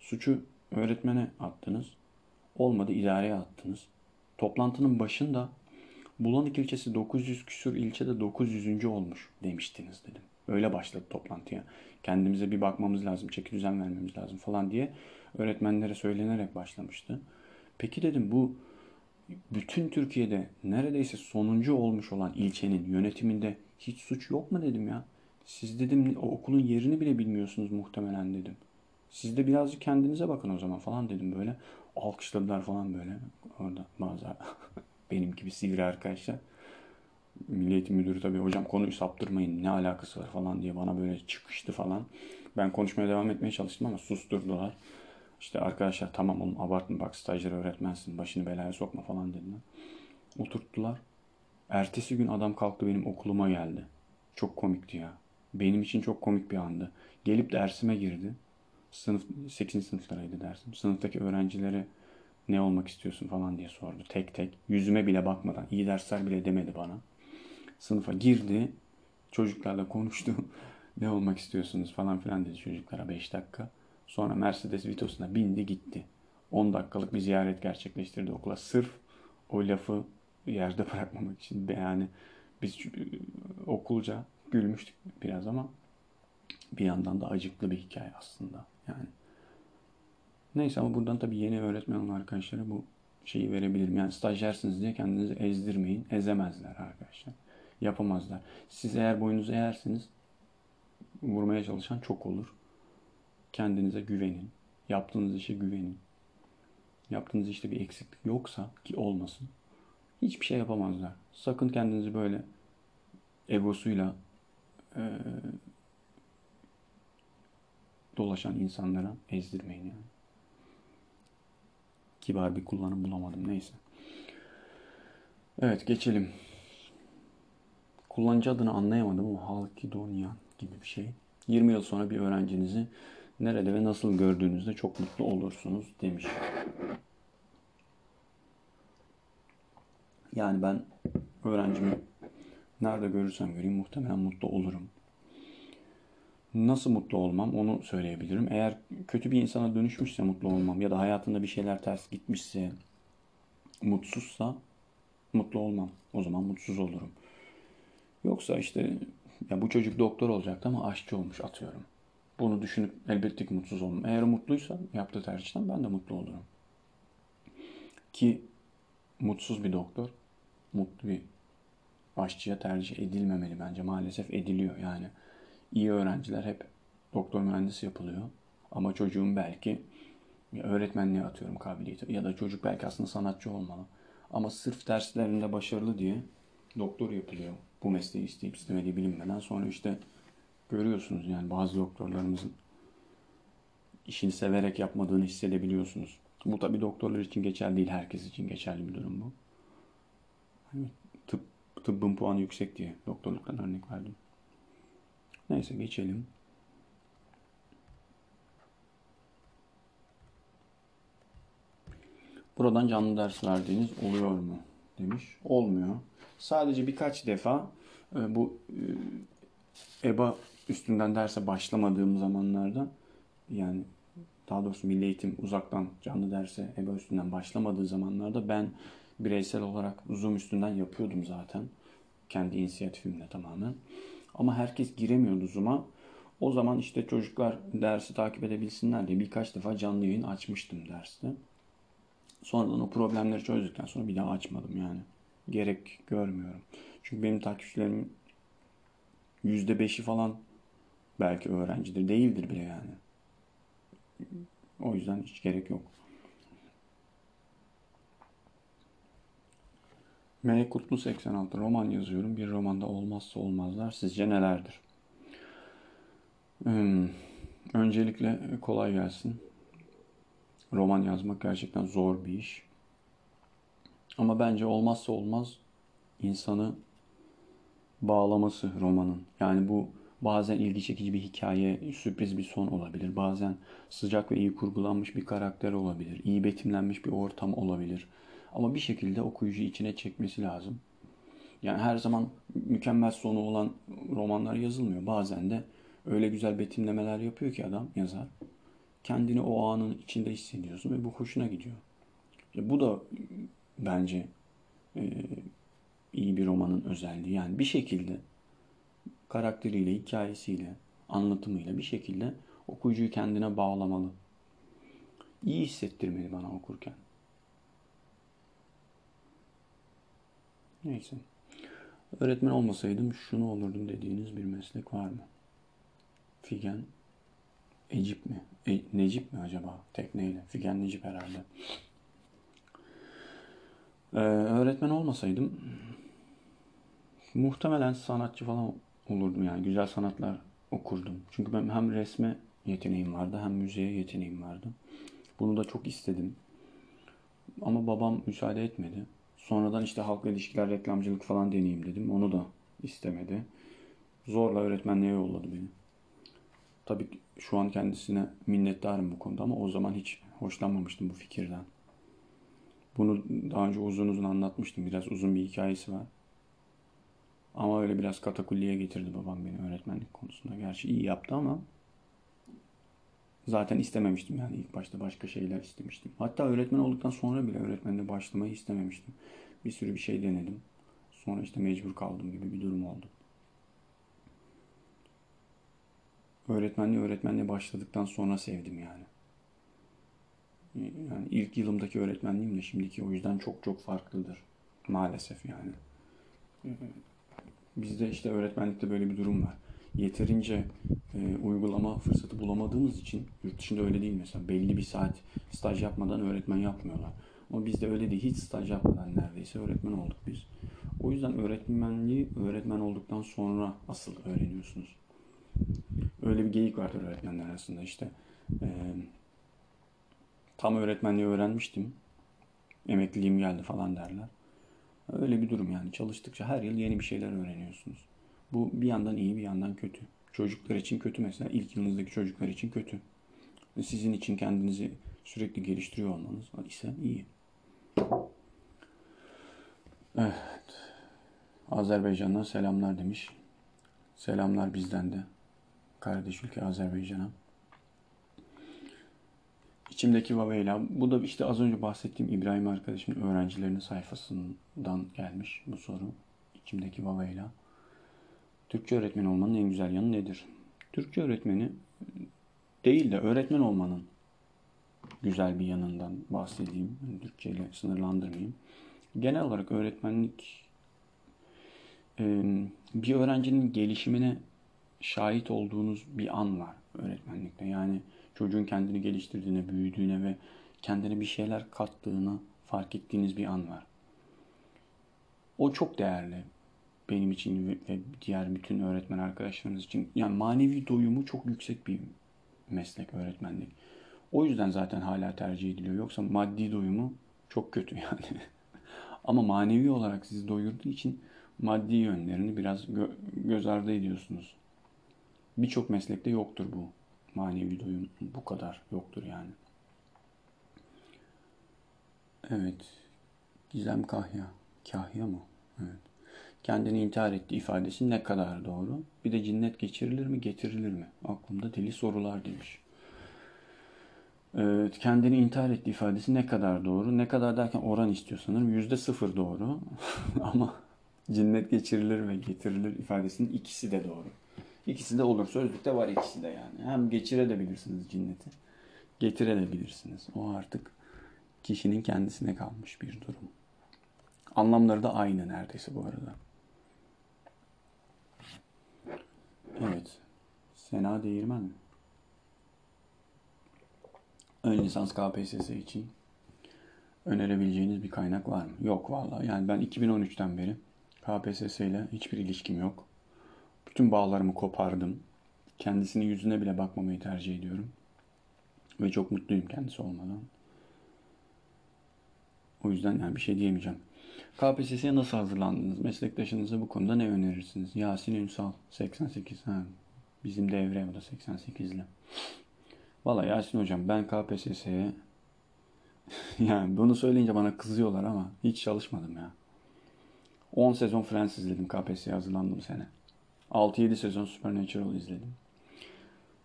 Suçu öğretmene attınız. Olmadı idareye attınız. Toplantının başında Bulanik ilçesi 900 küsur ilçede 900. olmuş demiştiniz dedim. Öyle başladı toplantıya. Kendimize bir bakmamız lazım, çeki düzen vermemiz lazım falan diye öğretmenlere söylenerek başlamıştı. Peki dedim bu bütün Türkiye'de neredeyse sonuncu olmuş olan ilçenin yönetiminde hiç suç yok mu dedim ya. Siz dedim o okulun yerini bile bilmiyorsunuz muhtemelen dedim. Siz de birazcık kendinize bakın o zaman falan dedim böyle. Alkışladılar falan böyle orada bazı (laughs) benim gibi sivri arkadaşlar. Milli Eğitim Müdürü tabii hocam konuyu saptırmayın ne alakası var falan diye bana böyle çıkıştı falan. Ben konuşmaya devam etmeye çalıştım ama susturdular. İşte arkadaşlar tamam oğlum abartma bak stajyer öğretmensin başını belaya sokma falan dediler. Oturttular. Ertesi gün adam kalktı benim okuluma geldi. Çok komikti ya. Benim için çok komik bir andı. Gelip dersime girdi. Sınıf 8. sınıflaraydı dersim. Sınıftaki öğrencilere ne olmak istiyorsun falan diye sordu tek tek. Yüzüme bile bakmadan iyi dersler bile demedi bana sınıfa girdi. Çocuklarla konuştu. (laughs) ne olmak istiyorsunuz falan filan dedi çocuklara 5 dakika. Sonra Mercedes Vito'suna bindi gitti. 10 dakikalık bir ziyaret gerçekleştirdi okula. Sırf o lafı yerde (laughs) bırakmamak için. Yani biz okulca gülmüştük biraz ama bir yandan da acıklı bir hikaye aslında. Yani neyse ama buradan tabii yeni öğretmen olan arkadaşlara bu şeyi verebilirim. Yani stajyersiniz diye kendinizi ezdirmeyin. Ezemezler arkadaşlar yapamazlar. Siz eğer boyunuzu eğersiniz vurmaya çalışan çok olur. Kendinize güvenin. Yaptığınız işe güvenin. Yaptığınız işte bir eksiklik yoksa ki olmasın. Hiçbir şey yapamazlar. Sakın kendinizi böyle egosuyla e, dolaşan insanlara ezdirmeyin yani. Kibar bir kullanım bulamadım neyse. Evet geçelim kullanıcı adını anlayamadım ama Halkidonian gibi bir şey. 20 yıl sonra bir öğrencinizi nerede ve nasıl gördüğünüzde çok mutlu olursunuz demiş. Yani ben öğrencimi nerede görürsem göreyim muhtemelen mutlu olurum. Nasıl mutlu olmam onu söyleyebilirim. Eğer kötü bir insana dönüşmüşse mutlu olmam ya da hayatında bir şeyler ters gitmişse, mutsuzsa mutlu olmam. O zaman mutsuz olurum. Yoksa işte ya bu çocuk doktor olacaktı ama aşçı olmuş atıyorum. Bunu düşünüp elbette ki mutsuz olmam. Eğer mutluysa yaptığı tercihten ben de mutlu olurum. Ki mutsuz bir doktor, mutlu bir aşçıya tercih edilmemeli bence. Maalesef ediliyor yani. iyi öğrenciler hep doktor mühendis yapılıyor. Ama çocuğun belki öğretmenliğe atıyorum kabiliyeti ya da çocuk belki aslında sanatçı olmalı. Ama sırf derslerinde başarılı diye doktor yapılıyor. Bu mesleği isteyip istemediği bilinmeden. Sonra işte görüyorsunuz yani bazı doktorlarımızın işini severek yapmadığını hissedebiliyorsunuz. Bu tabi doktorlar için geçerli değil. Herkes için geçerli bir durum bu. Tıp, tıbbın puanı yüksek diye doktorluktan örnek verdim. Neyse geçelim. Buradan canlı ders verdiğiniz oluyor mu? Demiş. Olmuyor. Sadece birkaç defa e, bu e, EBA üstünden derse başlamadığım zamanlarda yani daha doğrusu milli eğitim uzaktan canlı derse EBA üstünden başlamadığı zamanlarda ben bireysel olarak Zoom üstünden yapıyordum zaten. Kendi inisiyatifimle tamamen. Ama herkes giremiyordu Zoom'a. O zaman işte çocuklar dersi takip edebilsinler diye birkaç defa canlı yayın açmıştım derste. Sonradan o problemleri çözdükten sonra bir daha açmadım yani. Gerek görmüyorum. Çünkü benim takipçilerimin %5'i falan belki öğrencidir. Değildir bile yani. O yüzden hiç gerek yok. Melek Kutlu 86 roman yazıyorum. Bir romanda olmazsa olmazlar. Sizce nelerdir? Hmm. Öncelikle kolay gelsin. Roman yazmak gerçekten zor bir iş. Ama bence olmazsa olmaz insanı bağlaması romanın. Yani bu bazen ilgi çekici bir hikaye, sürpriz bir son olabilir. Bazen sıcak ve iyi kurgulanmış bir karakter olabilir. İyi betimlenmiş bir ortam olabilir. Ama bir şekilde okuyucuyu içine çekmesi lazım. Yani her zaman mükemmel sonu olan romanlar yazılmıyor. Bazen de öyle güzel betimlemeler yapıyor ki adam, yazar kendini o anın içinde hissediyorsun ve bu hoşuna gidiyor. İşte bu da bence e, iyi bir romanın özelliği. Yani bir şekilde karakteriyle, hikayesiyle, anlatımıyla bir şekilde okuyucuyu kendine bağlamalı. İyi hissettirmeli bana okurken. Neyse. Öğretmen olmasaydım şunu olurdum dediğiniz bir meslek var mı? Figen Ecip mi? E, Necip mi acaba? Tekneyle. Figen Necip herhalde. Ee, öğretmen olmasaydım muhtemelen sanatçı falan olurdum yani. Güzel sanatlar okurdum. Çünkü ben hem resme yeteneğim vardı hem müziğe yeteneğim vardı. Bunu da çok istedim. Ama babam müsaade etmedi. Sonradan işte halkla ilişkiler, reklamcılık falan deneyeyim dedim. Onu da istemedi. Zorla öğretmenliğe yolladı beni. Tabii şu an kendisine minnettarım bu konuda ama o zaman hiç hoşlanmamıştım bu fikirden. Bunu daha önce uzun uzun anlatmıştım. Biraz uzun bir hikayesi var. Ama öyle biraz katakulliye getirdi babam beni öğretmenlik konusunda. Gerçi iyi yaptı ama zaten istememiştim yani ilk başta başka şeyler istemiştim. Hatta öğretmen olduktan sonra bile öğretmenle başlamayı istememiştim. Bir sürü bir şey denedim. Sonra işte mecbur kaldım gibi bir durum oldu. öğretmenliği öğretmenliğe başladıktan sonra sevdim yani. Yani ilk yılımdaki öğretmenliğimle şimdiki o yüzden çok çok farklıdır. Maalesef yani. Bizde işte öğretmenlikte böyle bir durum var. Yeterince e, uygulama fırsatı bulamadığımız için yurt dışında öyle değil mesela. Belli bir saat staj yapmadan öğretmen yapmıyorlar. Ama bizde öyle değil. Hiç staj yapmadan neredeyse öğretmen olduk biz. O yüzden öğretmenliği öğretmen olduktan sonra asıl öğreniyorsunuz. Öyle bir geyik vardır öğretmenler arasında işte. E, tam öğretmenliği öğrenmiştim. Emekliliğim geldi falan derler. Öyle bir durum yani. Çalıştıkça her yıl yeni bir şeyler öğreniyorsunuz. Bu bir yandan iyi bir yandan kötü. Çocuklar için kötü mesela. ilk yılınızdaki çocuklar için kötü. Sizin için kendinizi sürekli geliştiriyor olmanız ise iyi. Evet. Azerbaycan'dan selamlar demiş. Selamlar bizden de kardeş ülke Azerbaycan'a. İçimdeki Vaveyla. Bu da işte az önce bahsettiğim İbrahim arkadaşımın öğrencilerinin sayfasından gelmiş bu soru. İçimdeki Vaveyla. Türkçe öğretmeni olmanın en güzel yanı nedir? Türkçe öğretmeni değil de öğretmen olmanın güzel bir yanından bahsedeyim. Türkçe ile sınırlandırmayayım. Genel olarak öğretmenlik e, bir öğrencinin gelişimine şahit olduğunuz bir an var öğretmenlikte. Yani çocuğun kendini geliştirdiğine, büyüdüğüne ve kendine bir şeyler kattığını fark ettiğiniz bir an var. O çok değerli benim için ve diğer bütün öğretmen arkadaşlarımız için. Yani manevi doyumu çok yüksek bir meslek öğretmenlik. O yüzden zaten hala tercih ediliyor. Yoksa maddi doyumu çok kötü (laughs) yani. Ama manevi olarak sizi doyurduğu için maddi yönlerini biraz gö- göz ardı ediyorsunuz. Birçok meslekte yoktur bu. Manevi doyum bu kadar yoktur yani. Evet. Gizem Kahya. Kahya mı? Evet. Kendini intihar etti ifadesi ne kadar doğru? Bir de cinnet geçirilir mi, getirilir mi? Aklımda deli sorular demiş. Evet, kendini intihar etti ifadesi ne kadar doğru? Ne kadar derken oran istiyor sanırım. Yüzde sıfır doğru. (laughs) Ama cinnet geçirilir ve getirilir ifadesinin ikisi de doğru. İkisi de olur. Sözlükte var ikisi de yani. Hem geçirebilirsiniz cinneti, getirebilirsiniz. O artık kişinin kendisine kalmış bir durum. Anlamları da aynı neredeyse bu arada. Evet. Sena Değirmen? Ön lisans KPSS için önerebileceğiniz bir kaynak var mı? Yok vallahi. Yani ben 2013'ten beri KPSS ile hiçbir ilişkim yok. Bütün bağlarımı kopardım. Kendisini yüzüne bile bakmamayı tercih ediyorum. Ve çok mutluyum kendisi olmadan. O yüzden yani bir şey diyemeyeceğim. KPSS'ye nasıl hazırlandınız? Meslektaşınıza bu konuda ne önerirsiniz? Yasin Ünsal 88. Ha, bizim devre o da 88'li. Valla Yasin hocam ben KPSS'ye (laughs) yani bunu söyleyince bana kızıyorlar ama hiç çalışmadım ya. 10 sezon Friends izledim KPSS'ye hazırlandım sene. 6-7 sezon Supernatural izledim.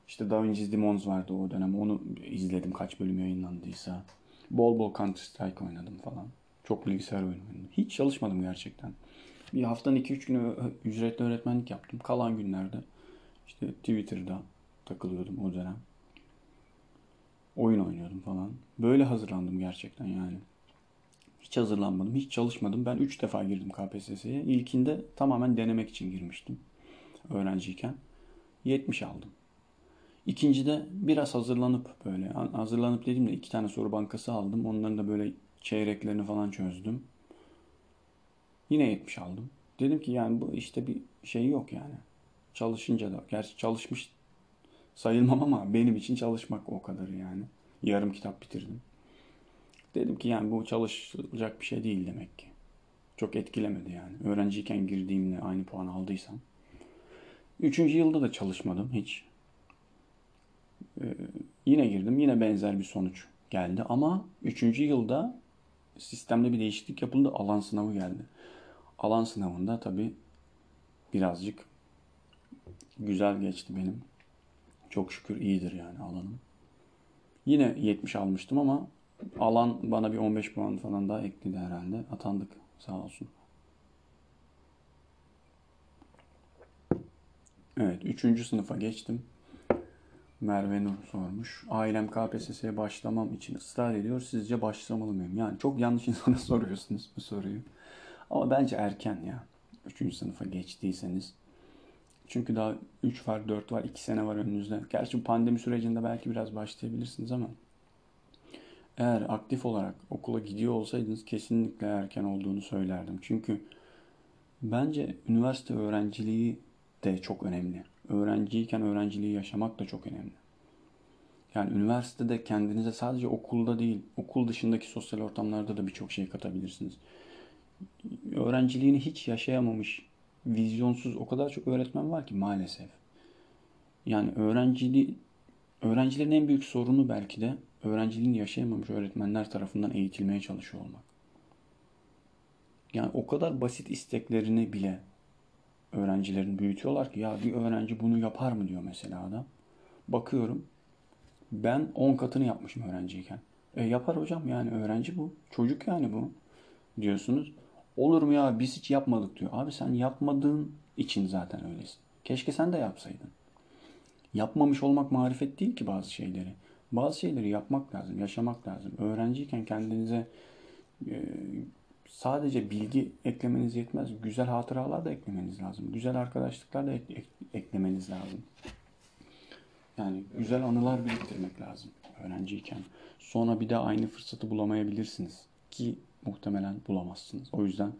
İşte Da Vinci's Demons vardı o dönem. Onu izledim kaç bölüm yayınlandıysa. Bol bol Counter Strike oynadım falan. Çok bilgisayar oyunu. Hiç çalışmadım gerçekten. Bir haftanın 2-3 günü ücretli öğretmenlik yaptım. Kalan günlerde işte Twitter'da takılıyordum o dönem. Oyun oynuyordum falan. Böyle hazırlandım gerçekten yani. Hiç hazırlanmadım, hiç çalışmadım. Ben 3 defa girdim KPSS'ye. İlkinde tamamen denemek için girmiştim. Öğrenciyken. 70 aldım. İkincide biraz hazırlanıp böyle hazırlanıp dediğimde iki tane soru bankası aldım. Onların da böyle çeyreklerini falan çözdüm. Yine 70 aldım. Dedim ki yani bu işte bir şey yok yani. Çalışınca da gerçi çalışmış sayılmam ama benim için çalışmak o kadar yani. Yarım kitap bitirdim. Dedim ki yani bu çalışılacak bir şey değil demek ki. Çok etkilemedi yani. Öğrenciyken girdiğimle aynı puan aldıysam. Üçüncü yılda da çalışmadım hiç. Ee, yine girdim. Yine benzer bir sonuç geldi. Ama üçüncü yılda sistemde bir değişiklik yapıldı. Alan sınavı geldi. Alan sınavında tabii birazcık güzel geçti benim. Çok şükür iyidir yani alanım. Yine 70 almıştım ama alan bana bir 15 puan falan daha ekledi herhalde. Atandık sağ olsun. Evet 3. sınıfa geçtim. Merve Nur sormuş. Ailem KPSS'ye başlamam için ısrar ediyor. Sizce başlamalı mıyım? Yani çok yanlış (laughs) insana soruyorsunuz bu soruyu. Ama bence erken ya. 3. sınıfa geçtiyseniz. Çünkü daha 3 var, 4 var, 2 sene var önünüzde. Gerçi pandemi sürecinde belki biraz başlayabilirsiniz ama eğer aktif olarak okula gidiyor olsaydınız kesinlikle erken olduğunu söylerdim. Çünkü bence üniversite öğrenciliği de çok önemli. Öğrenciyken öğrenciliği yaşamak da çok önemli. Yani üniversitede kendinize sadece okulda değil, okul dışındaki sosyal ortamlarda da birçok şey katabilirsiniz. Öğrenciliğini hiç yaşayamamış, vizyonsuz o kadar çok öğretmen var ki maalesef. Yani öğrenciliği, öğrencilerin en büyük sorunu belki de öğrenciliğini yaşayamamış öğretmenler tarafından eğitilmeye çalışıyor olmak. Yani o kadar basit isteklerini bile öğrencilerin büyütüyorlar ki ya bir öğrenci bunu yapar mı diyor mesela adam. Bakıyorum ben 10 katını yapmışım öğrenciyken. E yapar hocam yani öğrenci bu. Çocuk yani bu diyorsunuz. Olur mu ya biz hiç yapmadık diyor. Abi sen yapmadığın için zaten öylesin. Keşke sen de yapsaydın. Yapmamış olmak marifet değil ki bazı şeyleri. Bazı şeyleri yapmak lazım, yaşamak lazım. Öğrenciyken kendinize e, sadece bilgi eklemeniz yetmez. Güzel hatıralar da eklemeniz lazım. Güzel arkadaşlıklar da ek- ek- eklemeniz lazım. Yani güzel anılar biriktirmek lazım öğrenciyken. Sonra bir de aynı fırsatı bulamayabilirsiniz. Ki muhtemelen bulamazsınız. O yüzden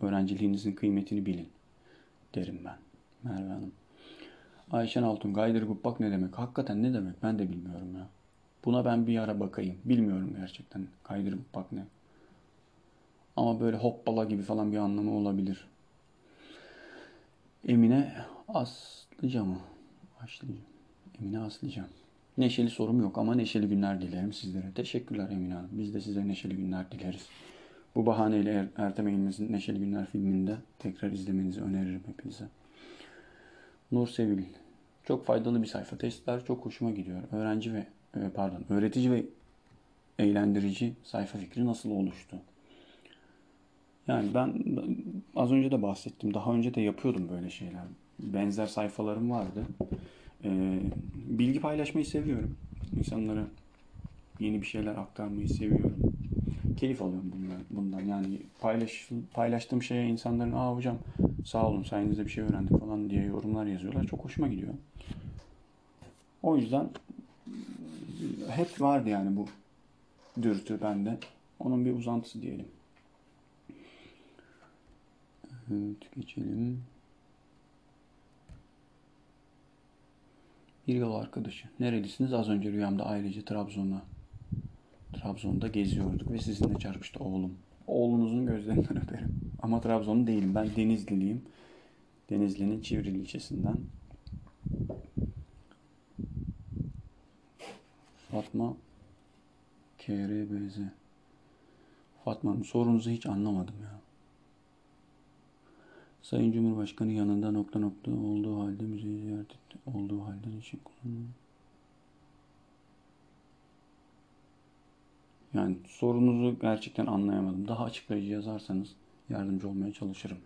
öğrenciliğinizin kıymetini bilin derim ben. Merve Hanım. Ayşen Altun, Gaydırgupbak ne demek? Hakikaten ne demek? Ben de bilmiyorum ya. Buna ben bir ara bakayım. Bilmiyorum gerçekten. Gaydırgupbak ne? Ama böyle hoppala gibi falan bir anlamı olabilir. Emine Aslıca mı? Aslıca. Emine Aslıca. Neşeli sorum yok ama neşeli günler dilerim sizlere. Teşekkürler Emine Hanım. Biz de size neşeli günler dileriz. Bu bahaneyle er Ertem Eğilmez'in Neşeli Günler filminde tekrar izlemenizi öneririm hepinize. Nur Sevil. Çok faydalı bir sayfa. Testler çok hoşuma gidiyor. Öğrenci ve e, pardon, öğretici ve eğlendirici sayfa fikri nasıl oluştu? Yani ben az önce de bahsettim. Daha önce de yapıyordum böyle şeyler. Benzer sayfalarım vardı. Ee, bilgi paylaşmayı seviyorum. İnsanlara yeni bir şeyler aktarmayı seviyorum. Keyif alıyorum bundan. Yani paylaş, paylaştığım şeye insanların aa hocam sağ olun sayenizde bir şey öğrendik falan diye yorumlar yazıyorlar. Çok hoşuma gidiyor. O yüzden hep vardı yani bu dürtü bende. Onun bir uzantısı diyelim. Evet, geçelim. Bir yol arkadaşı. Nerelisiniz? Az önce rüyamda ailece Trabzon'a Trabzon'da geziyorduk ve sizinle çarpıştı oğlum. Oğlunuzun gözlerinden (laughs) öperim. Ama Trabzonlu değilim. Ben Denizliliyim. Denizli'nin Çivril ilçesinden. Fatma KRBZ. Fatma Hanım sorunuzu hiç anlamadım ya. Sayın Cumhurbaşkanı yanında nokta nokta olduğu halde müzeyi ziyaret etti. Olduğu halde için kullanılıyor. Yani sorunuzu gerçekten anlayamadım. Daha açıklayıcı yazarsanız yardımcı olmaya çalışırım.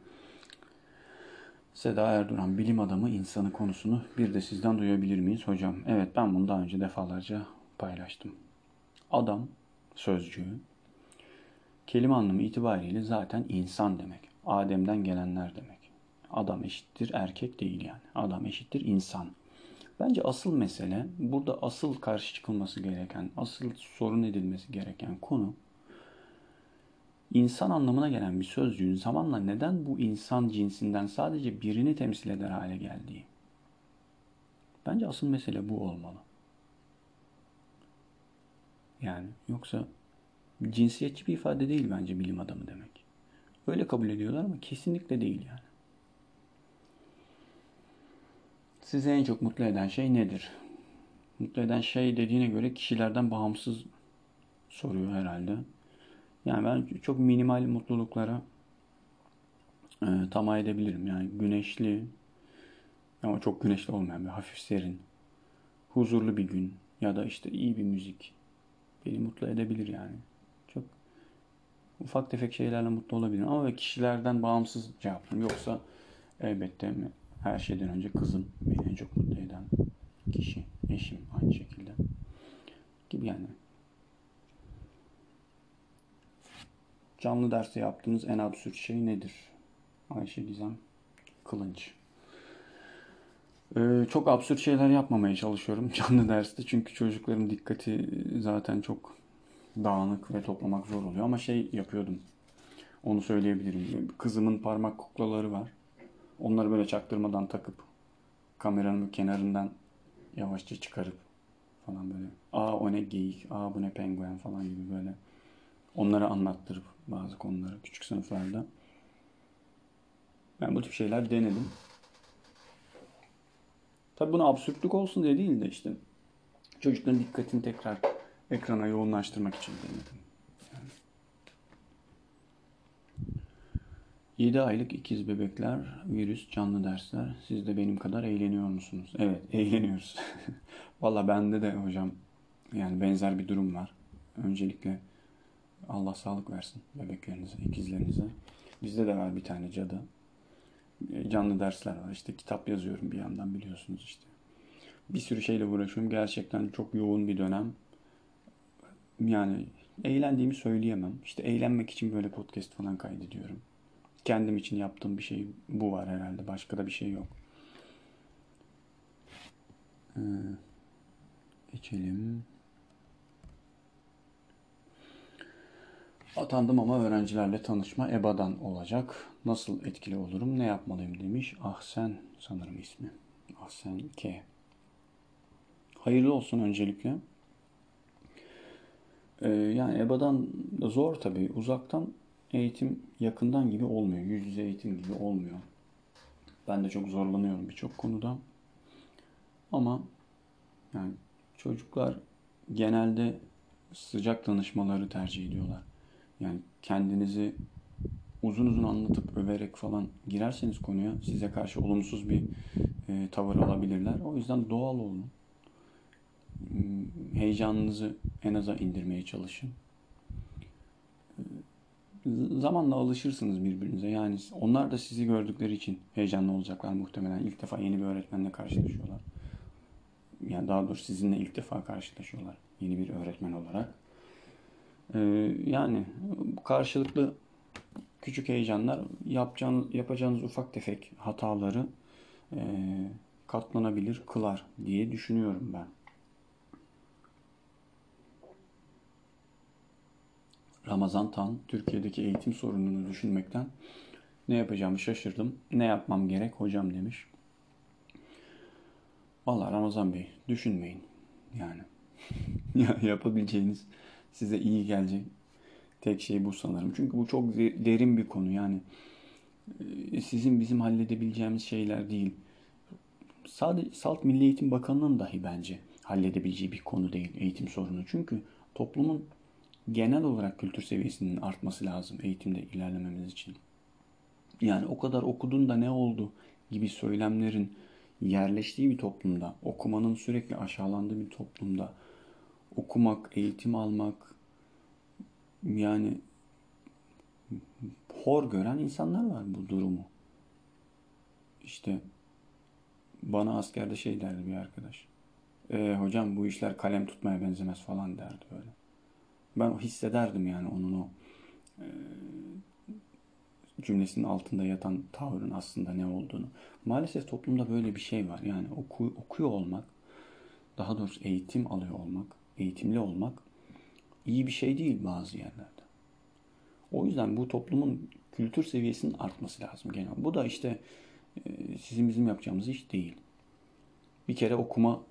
Seda Erduran, bilim adamı insanı konusunu bir de sizden duyabilir miyiz hocam? Evet ben bunu daha önce defalarca paylaştım. Adam sözcüğü kelime anlamı itibariyle zaten insan demek. Adem'den gelenler demek. Adam eşittir erkek değil yani. Adam eşittir insan. Bence asıl mesele, burada asıl karşı çıkılması gereken, asıl sorun edilmesi gereken konu insan anlamına gelen bir sözcüğün zamanla neden bu insan cinsinden sadece birini temsil eder hale geldiği. Bence asıl mesele bu olmalı. Yani yoksa cinsiyetçi bir ifade değil bence bilim adamı demek. Öyle kabul ediyorlar ama kesinlikle değil yani. Sizi en çok mutlu eden şey nedir? Mutlu eden şey dediğine göre kişilerden bağımsız soruyor herhalde. Yani ben çok minimal mutluluklara e, tamah edebilirim. Yani güneşli ama çok güneşli olmayan bir hafif serin, huzurlu bir gün ya da işte iyi bir müzik beni mutlu edebilir yani. Ufak tefek şeylerle mutlu olabilirim ama kişilerden bağımsız cevaplarım. Yoksa elbette her şeyden önce kızım beni en çok mutlu eden kişi, eşim aynı şekilde gibi yani. Canlı derste yaptığınız en absürt şey nedir? Ayşe Gizem Kılınç. Ee, çok absürt şeyler yapmamaya çalışıyorum (laughs) canlı derste. Çünkü çocukların dikkati zaten çok dağınık ve toplamak zor oluyor. Ama şey yapıyordum. Onu söyleyebilirim. Kızımın parmak kuklaları var. Onları böyle çaktırmadan takıp kameranın kenarından yavaşça çıkarıp falan böyle. Aa o ne geyik, aa bu ne penguen falan gibi böyle. Onlara anlattırıp bazı konuları küçük sınıflarda. Ben bu tip şeyler denedim. Tabi bunu absürtlük olsun diye değil de işte çocukların dikkatini tekrar ekrana yoğunlaştırmak için denedim. 7 aylık ikiz bebekler, virüs, canlı dersler. Siz de benim kadar eğleniyor musunuz? Evet, (laughs) eğleniyoruz. (laughs) Valla bende de hocam yani benzer bir durum var. Öncelikle Allah sağlık versin bebeklerinize, ikizlerinize. Bizde de var bir tane cadı. Canlı dersler var. İşte kitap yazıyorum bir yandan biliyorsunuz işte. Bir sürü şeyle uğraşıyorum. Gerçekten çok yoğun bir dönem. Yani eğlendiğimi söyleyemem. İşte eğlenmek için böyle podcast falan kaydediyorum. Kendim için yaptığım bir şey bu var herhalde. Başka da bir şey yok. Ee, geçelim. Atandım ama öğrencilerle tanışma EBA'dan olacak. Nasıl etkili olurum, ne yapmalıyım demiş. Ahsen sanırım ismi. Ahsen K. Hayırlı olsun öncelikle. Ee, yani EBA'dan zor tabii. Uzaktan eğitim yakından gibi olmuyor. Yüz yüze eğitim gibi olmuyor. Ben de çok zorlanıyorum birçok konuda. Ama yani çocuklar genelde sıcak danışmaları tercih ediyorlar. Yani kendinizi uzun uzun anlatıp överek falan girerseniz konuya size karşı olumsuz bir e, tavır alabilirler. O yüzden doğal olun. Heyecanınızı en aza indirmeye çalışın. E, zamanla alışırsınız birbirinize. Yani onlar da sizi gördükleri için heyecanlı olacaklar muhtemelen. İlk defa yeni bir öğretmenle karşılaşıyorlar. Yani daha doğrusu sizinle ilk defa karşılaşıyorlar. Yeni bir öğretmen olarak. Ee, yani karşılıklı küçük heyecanlar yapacağınız, yapacağınız ufak tefek hataları e, katlanabilir kılar diye düşünüyorum ben. Ramazan Tan, Türkiye'deki eğitim sorununu düşünmekten ne yapacağımı şaşırdım. Ne yapmam gerek hocam demiş. Vallahi Ramazan Bey düşünmeyin. Yani (laughs) yapabileceğiniz size iyi gelecek tek şey bu sanırım. Çünkü bu çok derin bir konu. Yani e, sizin bizim halledebileceğimiz şeyler değil. Sadece Salt Milli Eğitim Bakanı'nın dahi bence halledebileceği bir konu değil eğitim sorunu. Çünkü toplumun genel olarak kültür seviyesinin artması lazım eğitimde ilerlememiz için. Yani o kadar okudun da ne oldu gibi söylemlerin yerleştiği bir toplumda, okumanın sürekli aşağılandığı bir toplumda okumak, eğitim almak yani hor gören insanlar var bu durumu. İşte bana askerde şey derdi bir arkadaş. E, hocam bu işler kalem tutmaya benzemez falan derdi böyle. Ben hissederdim yani onun o e, cümlesinin altında yatan tavrın aslında ne olduğunu. Maalesef toplumda böyle bir şey var. Yani oku, okuyor olmak, daha doğrusu eğitim alıyor olmak, eğitimli olmak iyi bir şey değil bazı yerlerde. O yüzden bu toplumun kültür seviyesinin artması lazım genel. Bu da işte e, sizin bizim yapacağımız iş değil. Bir kere okuma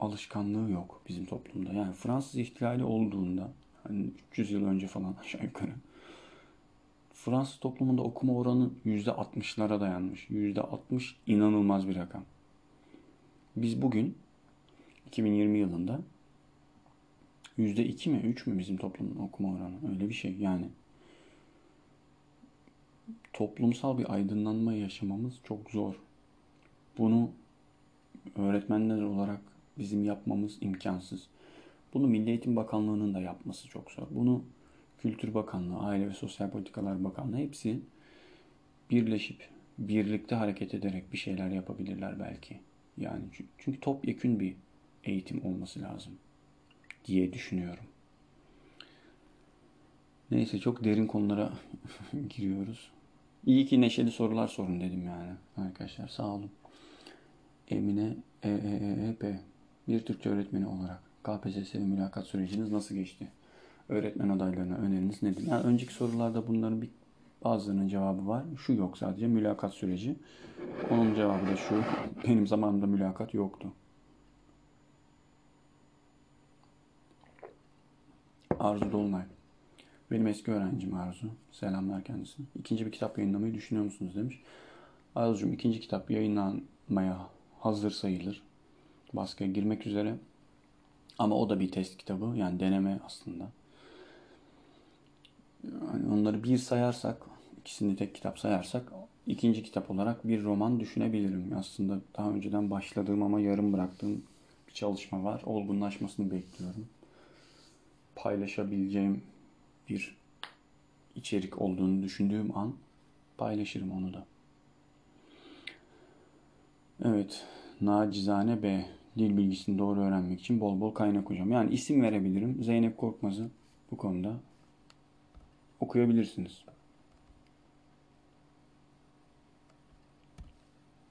alışkanlığı yok bizim toplumda. Yani Fransız ihtilali olduğunda hani 300 yıl önce falan (laughs) aşağı yukarı Fransız toplumunda okuma oranı %60'lara dayanmış. %60 inanılmaz bir rakam. Biz bugün 2020 yılında %2 mi 3 mü bizim toplumun okuma oranı? Öyle bir şey yani. Toplumsal bir aydınlanma yaşamamız çok zor. Bunu öğretmenler olarak bizim yapmamız imkansız. Bunu Milli Eğitim Bakanlığı'nın da yapması çok zor. Bunu Kültür Bakanlığı, Aile ve Sosyal Politikalar Bakanlığı hepsi birleşip birlikte hareket ederek bir şeyler yapabilirler belki. Yani çünkü topyekün bir eğitim olması lazım diye düşünüyorum. Neyse çok derin konulara (laughs) giriyoruz. İyi ki neşeli sorular sorun dedim yani arkadaşlar sağ olun. Emine EEEP bir Türkçe öğretmeni olarak KPSS ve mülakat süreciniz nasıl geçti? Öğretmen adaylarına öneriniz nedir? Yani önceki sorularda bunların bir bazılarının cevabı var. Şu yok sadece mülakat süreci. Onun cevabı da şu. Benim zamanımda mülakat yoktu. Arzu Dolunay. Benim eski öğrencim Arzu. Selamlar kendisine. İkinci bir kitap yayınlamayı düşünüyor musunuz demiş. Arzucuğum ikinci kitap yayınlanmaya hazır sayılır. Baskıya girmek üzere. Ama o da bir test kitabı. Yani deneme aslında. Yani onları bir sayarsak, ikisini tek kitap sayarsak ikinci kitap olarak bir roman düşünebilirim. Aslında daha önceden başladığım ama yarım bıraktığım bir çalışma var. Olgunlaşmasını bekliyorum. Paylaşabileceğim bir içerik olduğunu düşündüğüm an paylaşırım onu da. Evet, Nacizane B. dil bilgisini doğru öğrenmek için bol bol kaynak okuyacağım. Yani isim verebilirim. Zeynep Korkmaz'ı bu konuda okuyabilirsiniz.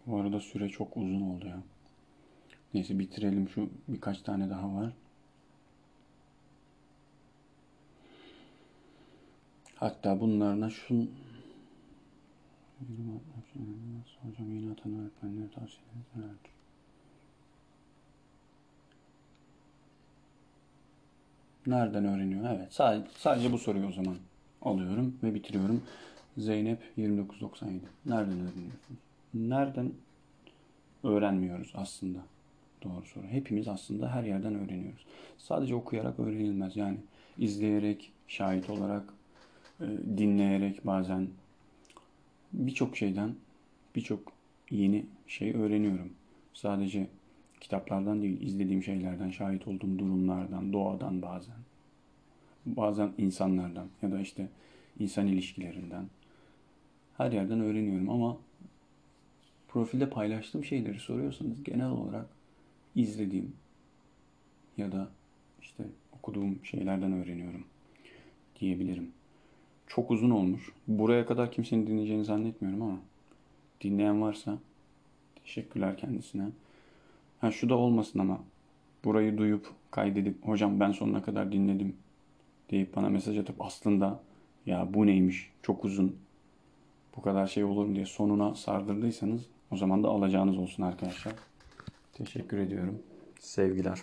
Bu arada süre çok uzun oldu ya. Neyse bitirelim şu birkaç tane daha var. Hatta bunlarına şun Hocam yeni atan öğretmenlere tavsiyeleriniz nelerdir? Nereden öğreniyor? Evet. Sadece, sadece bu soruyu o zaman alıyorum ve bitiriyorum. Zeynep 2997. Nereden öğreniyorsunuz? Nereden öğrenmiyoruz aslında? Doğru soru. Hepimiz aslında her yerden öğreniyoruz. Sadece okuyarak öğrenilmez. Yani izleyerek, şahit olarak, e, dinleyerek bazen birçok şeyden birçok yeni şey öğreniyorum. Sadece kitaplardan değil, izlediğim şeylerden, şahit olduğum durumlardan, doğadan bazen. Bazen insanlardan ya da işte insan ilişkilerinden. Her yerden öğreniyorum ama profilde paylaştığım şeyleri soruyorsanız genel olarak izlediğim ya da işte okuduğum şeylerden öğreniyorum diyebilirim. Çok uzun olmuş. Buraya kadar kimsenin dinleyeceğini zannetmiyorum ama dinleyen varsa teşekkürler kendisine. Ha şu da olmasın ama burayı duyup kaydedip hocam ben sonuna kadar dinledim deyip bana mesaj atıp aslında ya bu neymiş çok uzun bu kadar şey olur mu diye sonuna sardırdıysanız o zaman da alacağınız olsun arkadaşlar. Teşekkür ediyorum. Sevgiler.